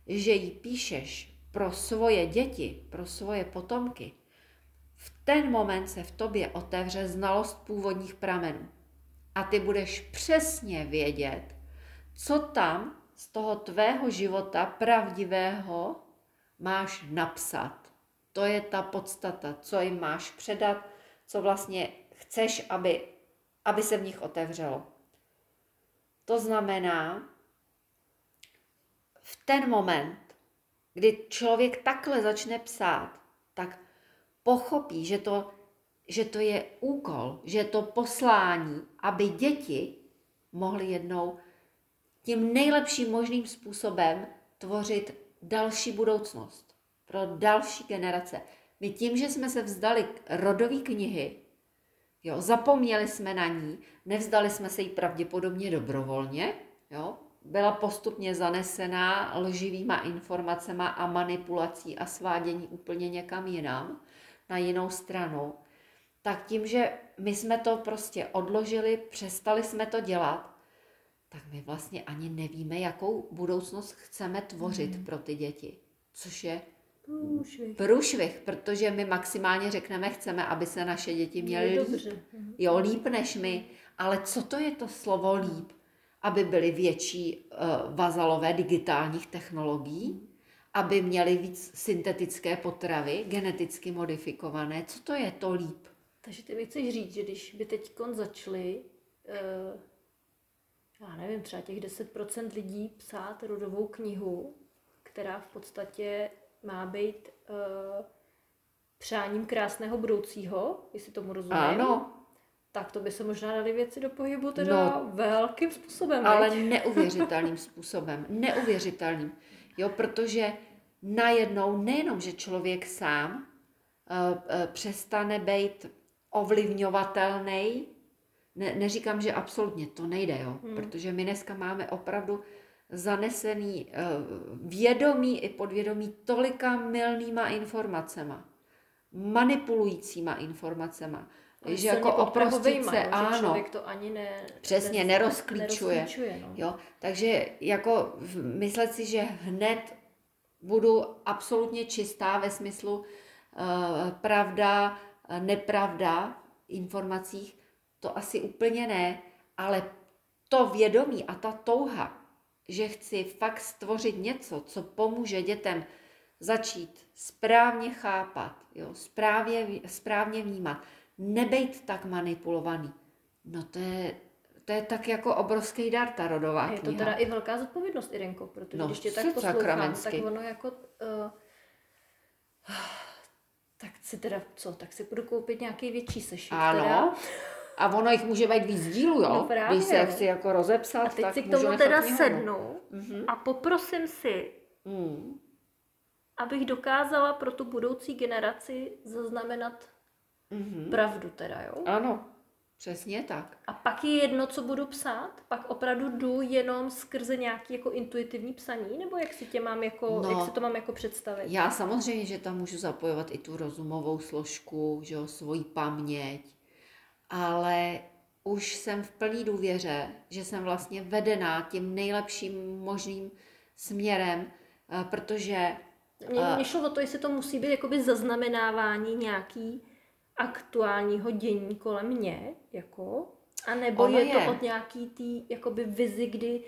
Speaker 2: že ji píšeš pro svoje děti, pro svoje potomky, v ten moment se v tobě otevře znalost původních pramenů. A ty budeš přesně vědět, co tam z toho tvého života pravdivého máš napsat. To je ta podstata, co jim máš předat, co vlastně chceš, aby, aby se v nich otevřelo. To znamená, v ten moment, kdy člověk takhle začne psát, tak pochopí, že to, že to je úkol, že je to poslání, aby děti mohly jednou tím nejlepším možným způsobem tvořit další budoucnost pro další generace. My tím, že jsme se vzdali rodové knihy, jo, zapomněli jsme na ní, nevzdali jsme se jí pravděpodobně dobrovolně, jo, byla postupně zanesená lživýma informacemi a manipulací a svádění úplně někam jinam, na jinou stranu, tak tím, že my jsme to prostě odložili, přestali jsme to dělat, tak my vlastně ani nevíme, jakou budoucnost chceme tvořit hmm. pro ty děti. Což je
Speaker 1: Průšvih.
Speaker 2: průšvih, protože my maximálně řekneme, chceme, aby se naše děti měly líp.
Speaker 1: Dobře.
Speaker 2: Jo, líp než my. Ale co to je to slovo líp? Aby byly větší uh, vazalové digitálních technologií, aby měli víc syntetické potravy, geneticky modifikované. Co to je to líp?
Speaker 1: Takže ty mi chceš říct, že když by teď začali, uh, já nevím, třeba těch 10% lidí psát rodovou knihu, která v podstatě má být uh, přáním krásného budoucího, jestli tomu rozumím.
Speaker 2: Ano.
Speaker 1: Tak to by se možná dali věci do pohybu teda no, velkým způsobem.
Speaker 2: Ale
Speaker 1: veď?
Speaker 2: neuvěřitelným způsobem. Neuvěřitelným. Jo, protože najednou nejenom, že člověk sám uh, uh, přestane být ovlivňovatelný, ne, neříkám, že absolutně to nejde, jo, hmm. protože my dneska máme opravdu zanesený uh, vědomí i podvědomí tolika milnýma informacema, manipulujícíma informacema,
Speaker 1: Ale
Speaker 2: že jako oprostit se, ano,
Speaker 1: že člověk to ani ne,
Speaker 2: přesně
Speaker 1: ne,
Speaker 2: nerozklíčuje.
Speaker 1: nerozklíčuje no.
Speaker 2: Jo, takže jako myslet si, že hned budu absolutně čistá ve smyslu uh, pravda, eh, nepravda informacích, to asi úplně ne, ale to vědomí a ta touha, že chci fakt stvořit něco, co pomůže dětem začít správně chápat, jo, správně, správně vnímat, nebejt tak manipulovaný. No to je, to je tak jako obrovský dar, ta rodová
Speaker 1: A je to
Speaker 2: kniha.
Speaker 1: teda i velká zodpovědnost, Irenko, protože
Speaker 2: No,
Speaker 1: když tě tak poslouchám,
Speaker 2: sakramensky.
Speaker 1: tak ono jako... Uh, tak si teda, co, tak si budu koupit nějaký větší sešit
Speaker 2: Ano.
Speaker 1: teda.
Speaker 2: A ono jich může být víc dílů, jo?
Speaker 1: No právě.
Speaker 2: Když se chci jako rozepsat,
Speaker 1: A teď
Speaker 2: tak
Speaker 1: si k tomu teda
Speaker 2: knihovnu.
Speaker 1: sednu
Speaker 2: Mhm.
Speaker 1: a poprosím si,
Speaker 2: Mm.
Speaker 1: abych dokázala pro tu budoucí generaci zaznamenat
Speaker 2: Mhm.
Speaker 1: pravdu teda, jo?
Speaker 2: Ano, přesně tak.
Speaker 1: A pak je jedno, co budu psát? Pak opravdu jdu jenom skrze nějaký jako intuitivní psaní? Nebo jak si tě mám jako,
Speaker 2: No.
Speaker 1: jak si to mám jako představit?
Speaker 2: Já samozřejmě, že tam můžu zapojovat i tu rozumovou složku, že jo, svoji paměť, ale už jsem v plný důvěře, že jsem vlastně vedená tím nejlepším možným směrem, eh, protože
Speaker 1: Mně, mně šlo o to, jestli to musí být jakoby zaznamenávání nějaký aktuálního dění kolem mě, jako, a nebo je,
Speaker 2: je.
Speaker 1: to od nějaký tý jakoby vizi, kdy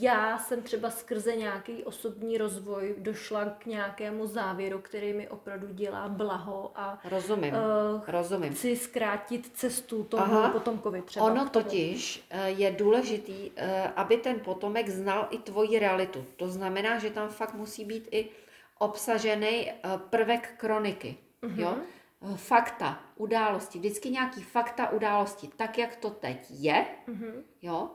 Speaker 1: já jsem třeba skrze nějaký osobní rozvoj došla k nějakému závěru, který mi opravdu dělá blaho a
Speaker 2: rozumím,
Speaker 1: uh,
Speaker 2: rozumím.
Speaker 1: chci zkrátit cestu tomu
Speaker 2: Aha.
Speaker 1: potomkovi třeba.
Speaker 2: Ono totiž eh, je důležitý, eh, aby ten potomek znal i tvoji realitu. To znamená, že tam fakt musí být i obsažený prvek kroniky. Jo? Eh, Fakta, události, vždycky nějaký fakta, události, tak jak to teď je,
Speaker 1: Mhm.
Speaker 2: jo?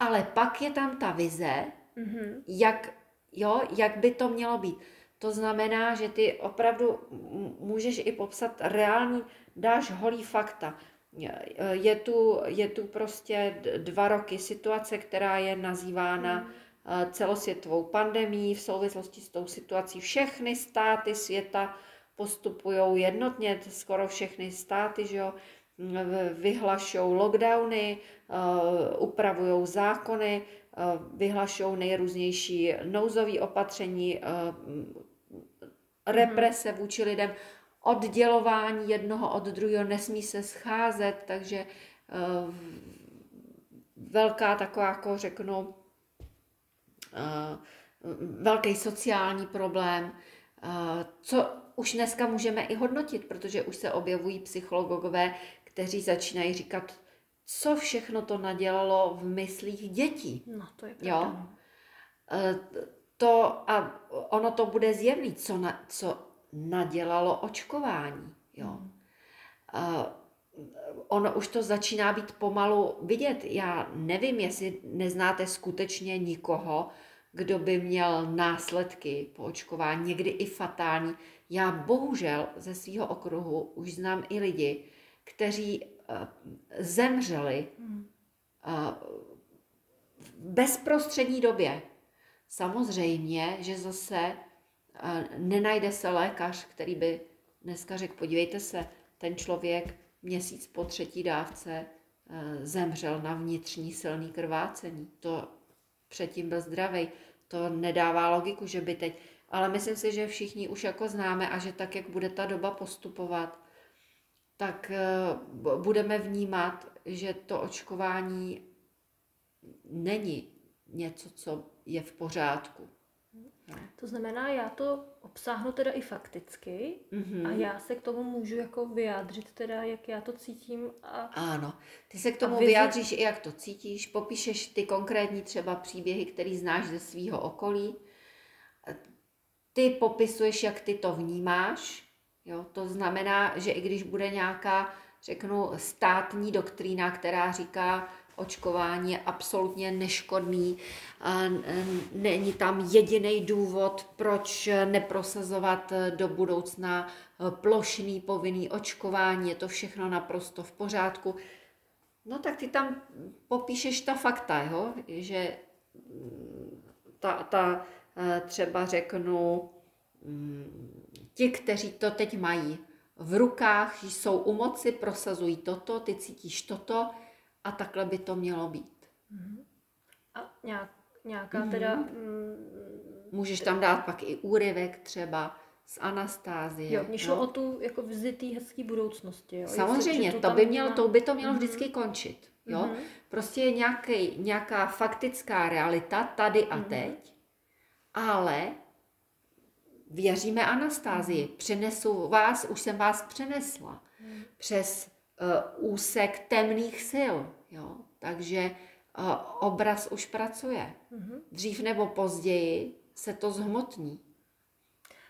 Speaker 2: Ale pak je tam ta vize,
Speaker 1: Mhm.
Speaker 2: jak, jo, jak by to mělo být. To znamená, že ty opravdu můžeš i popsat reální, dáš holý fakta. Je- tu, je tu prostě dva roky situace, která je nazývána eh, celosvětovou pandemí v souvislosti s tou situací. Všechny státy světa postupují jednotně, skoro všechny státy, že jo, vyhlašou lockdowny, upravují zákony, vyhlašou nejrůznější nouzové opatření, eh, represe vůči lidem, oddělování jednoho od druhého, nesmí se scházet, takže eh, velká taková, jako řeknu, eh, velký sociální problém, eh, co už dneska můžeme i hodnotit, protože už se objevují psychologové, kteří začínají říkat, co všechno to nadělalo v myslích dětí.
Speaker 1: No, to je
Speaker 2: Jo.
Speaker 1: pravda. no.
Speaker 2: Eh, To a ono to bude zjevný, co, na, co nadělalo očkování. Jo. Eh, ono už to začíná být pomalu vidět. Já nevím, jestli neznáte skutečně nikoho, kdo by měl následky po očkování, někdy i fatální. Já bohužel ze svého okruhu už znám i lidi, kteří eh, zemřeli
Speaker 1: Hmm.
Speaker 2: eh, v bezprostřední době. Samozřejmě, že zase eh, nenajde se lékař, který by dneska řekl, podívejte se, ten člověk měsíc po třetí dávce zemřel na vnitřní silný krvácení. To předtím byl zdravý. To nedává logiku, že by teď. Ale myslím si, že všichni už jako známe a že tak, jak bude ta doba postupovat, tak eh, budeme vnímat, že to očkování není něco, co je v pořádku.
Speaker 1: To znamená, já to obsáhnu teda i fakticky
Speaker 2: Mhm.
Speaker 1: a já se k tomu můžu jako vyjádřit teda, jak já to cítím a
Speaker 2: Ano, ty se k tomu
Speaker 1: vizi-
Speaker 2: vyjádříš i jak to cítíš, popíšeš ty konkrétní třeba příběhy, který znáš ze svého okolí. Ty popisuješ, jak ty to vnímáš. Jo? To znamená, že i když bude nějaká, řeknu, státní doktrína, která říká, očkování je absolutně neškodný, není tam jediný důvod, proč neprosazovat do budoucna plošný povinný očkování, je to všechno naprosto v pořádku. No tak ty tam popíšeš ta fakta, jo? že ta, ta eh, třeba řeknu, mm, ti, kteří to teď mají v rukách, jsou u moci, prosazují toto, ty cítíš toto a takhle by to mělo být.
Speaker 1: a nějak, nějaká teda... Mm,
Speaker 2: Můžeš tam dát pak i úryvek třeba z Anastázie.
Speaker 1: jo, mě šlo o tu jako vizi té hezké budoucnosti. Jo?
Speaker 2: Samozřejmě,
Speaker 1: Jestli-
Speaker 2: to
Speaker 1: tam
Speaker 2: by, mělo, to by to mělo vždycky končit. Jo?
Speaker 1: Mhm.
Speaker 2: Prostě je nějaký, nějaká faktická realita tady a teď, ale věříme Anastázii. Přenesu vás, už jsem vás přenesla přes uh, úsek temných sil. Jo? Takže uh, obraz už pracuje. Dřív nebo později se to zhmotní.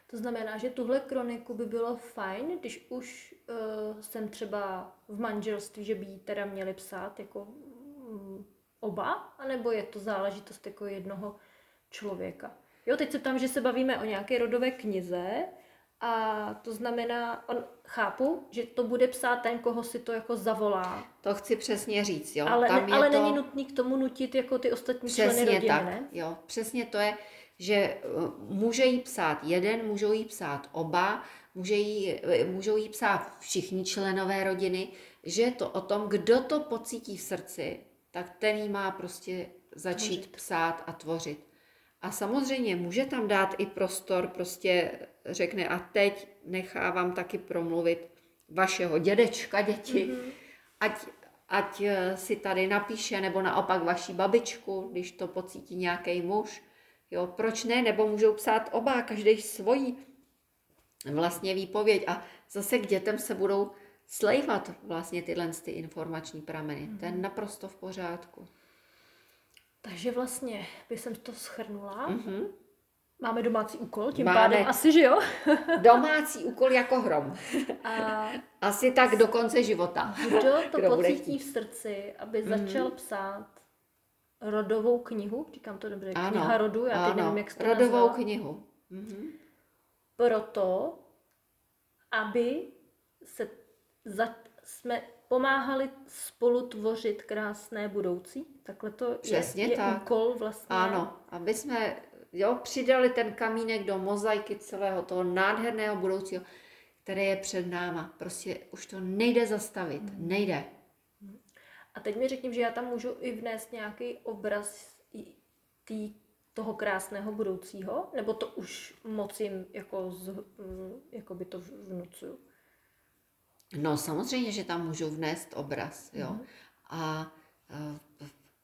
Speaker 1: To znamená, že tuhle kroniku by bylo fajn, když už uh, jsem třeba v manželství, že by ji teda měli psát jako mm, oba, anebo je to záležitost jako jednoho člověka. Jo, teď se tam, že se bavíme o nějaké rodové knize a to znamená, on, chápu, že to bude psát ten, koho si to jako zavolá,
Speaker 2: To chci přesně říct. Jo?
Speaker 1: ale,
Speaker 2: Tam
Speaker 1: ne,
Speaker 2: je
Speaker 1: ale
Speaker 2: to...
Speaker 1: není nutný k tomu nutit jako ty ostatní členy
Speaker 2: Přesně
Speaker 1: rodiny,
Speaker 2: tak,
Speaker 1: ne?
Speaker 2: jo. Přesně to je, že uh, může jí psát jeden, můžou jí psát oba, může jí, eh, můžou jí psát všichni členové rodiny, že je to o tom, kdo to pocítí v srdci, tak ten jí má prostě začít
Speaker 1: Tvořit.
Speaker 2: psát a tvořit. A samozřejmě může tam dát i prostor, prostě řekne a teď nechávám taky promluvit vašeho dědečka, děti, mm-hmm. ať, ať eh, si tady napíše, nebo naopak vaší babičku, když to pocítí nějaký muž. Jo, proč ne? Nebo můžou psát oba, každý svojí vlastně výpověď. A zase k dětem se budou slejvat vlastně tyhle ty informační prameny. Mm-hmm. To je naprosto v pořádku.
Speaker 1: Takže vlastně by jsem to schrnula.
Speaker 2: Mm-hmm.
Speaker 1: Máme domácí úkol, tím
Speaker 2: Máme.
Speaker 1: pádem asi, že jo?
Speaker 2: Domácí úkol jako hrom.
Speaker 1: A
Speaker 2: Asi tak do konce života.
Speaker 1: kdo to
Speaker 2: Kdo
Speaker 1: pocítí v srdci, aby začal psát rodovou knihu, říkám to dobře,
Speaker 2: Ano,
Speaker 1: kniha rodu, já teď
Speaker 2: ano,
Speaker 1: nevím, jak to
Speaker 2: rodovou
Speaker 1: nazvala,
Speaker 2: knihu. Mhm.
Speaker 1: proto, aby se za, jsme pomáhali spolu tvořit krásné budoucí. Takhle to
Speaker 2: Přesně
Speaker 1: je, je
Speaker 2: tak.
Speaker 1: úkol vlastně.
Speaker 2: Ano, aby jsme jo, přidali ten kamínek do mozaiky celého toho nádherného budoucího, které je před náma. Prostě už to nejde zastavit. Nejde.
Speaker 1: A teď mi řekni, že já tam můžu i vnést nějaký obraz tý, toho krásného budoucího, nebo to už moc jim jako, z, mm, jako by to vnucuju.
Speaker 2: No samozřejmě, že tam můžu vnést obraz, jo. A eh,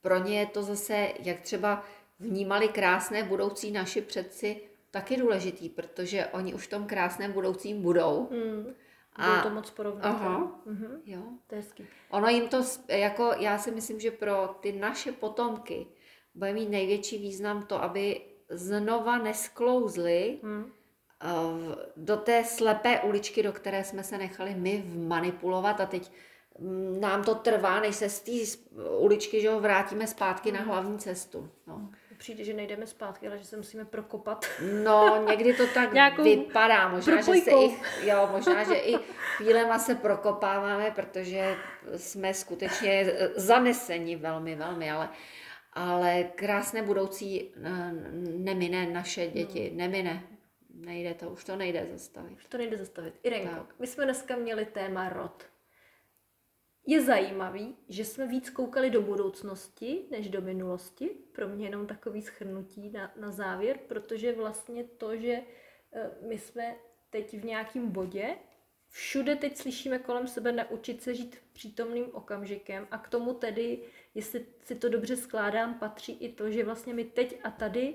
Speaker 2: pro ně je to zase, jak třeba vnímali krásné budoucí naši předci, taky důležitý, protože oni už v tom krásném budoucím budou
Speaker 1: Mm.
Speaker 2: A-
Speaker 1: to moc porovnat.
Speaker 2: Aha.
Speaker 1: Mhm.
Speaker 2: Jo.
Speaker 1: To je hezký.
Speaker 2: Ono jim to, jako já si myslím, že pro ty naše potomky bude mít největší význam to, aby znova nesklouzli
Speaker 1: Hm.
Speaker 2: Do té slepé uličky, do které jsme se nechali my manipulovat a teď mm, nám to trvá, než se z té uličky že ho, vrátíme zpátky na hlavní cestu. No.
Speaker 1: Přijde, že nejdeme zpátky, ale že se musíme prokopat.
Speaker 2: No, někdy to tak vypadá. Možná, že se
Speaker 1: propojkou.
Speaker 2: i, jo, možná, že i chvílema se prokopáváme, protože jsme skutečně zaneseni velmi, velmi, ale, ale krásné budoucí nemine naše děti,
Speaker 1: No.
Speaker 2: nemine. Nejde to, už to nejde zastavit.
Speaker 1: Už to nejde zastavit. Irenko,
Speaker 2: Tak.
Speaker 1: my jsme dneska měli téma rod. Je zajímavý, že jsme víc koukali do budoucnosti než do minulosti. Pro mě jenom takový schrnutí na, na závěr, protože vlastně to, že eh, my jsme teď v nějakém bodě, všude teď slyšíme kolem sebe naučit se žít přítomným okamžikem a k tomu tedy, jestli si to dobře skládám, patří i to, že vlastně my teď a tady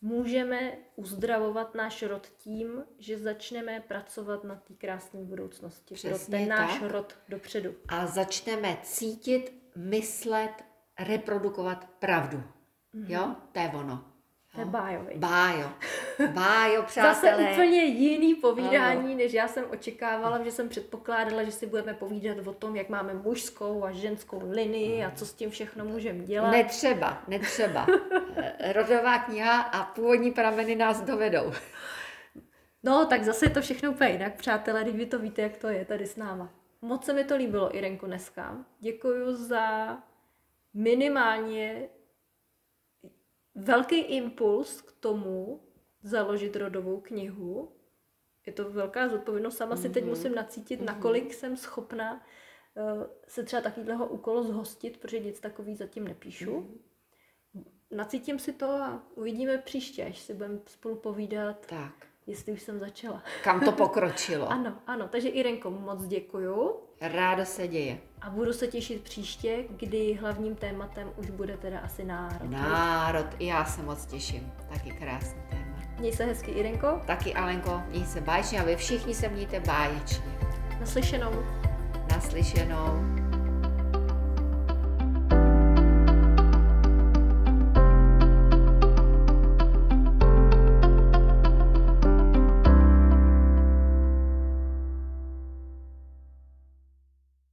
Speaker 1: můžeme uzdravovat náš rod tím, že začneme pracovat na té krásné budoucnosti. pro
Speaker 2: Přesně
Speaker 1: ten náš
Speaker 2: tak.
Speaker 1: rod dopředu.
Speaker 2: A začneme cítit, myslet, reprodukovat pravdu. Jo, to je ono.
Speaker 1: To je.
Speaker 2: Bájo. Bájo,
Speaker 1: Zase
Speaker 2: přátelé.
Speaker 1: úplně jiný povídání, než já jsem očekávala, že jsem předpokládala, že si budeme povídat o tom, jak máme mužskou a ženskou linii a co s tím všechno můžeme dělat.
Speaker 2: Netřeba, netřeba. Rodová kniha a původní prameny nás dovedou.
Speaker 1: No, tak zase je to všechno úplně jinak, přátelé, když vy to víte, jak to je tady s náma. Moc se mi to líbilo, Irenko, dneska. Děkuji za minimálně velký impuls k tomu založit rodovou knihu. Je to velká zodpovědnost. Sama si teď musím nacítit, nakolik jsem schopna eh, se třeba takového úkolu zhostit, protože nic takový zatím nepíšu. Nacítím si to a uvidíme příště, až si budeme spolu povídat,
Speaker 2: Tak,
Speaker 1: jestli už jsem začala.
Speaker 2: kam to pokročilo?
Speaker 1: Ano, ano, takže Irenko, moc děkuju
Speaker 2: Rádo se děje.
Speaker 1: a budu se těšit příště, kdy hlavním tématem už bude teda asi národ.
Speaker 2: Národ, i já se moc těším. Taky krásný téma.
Speaker 1: Měj se hezky, Irenko,
Speaker 2: Taky Alenko, měj se báječně a vy všichni se mějte báječně.
Speaker 1: naslyšenou.
Speaker 2: Naslyšenou.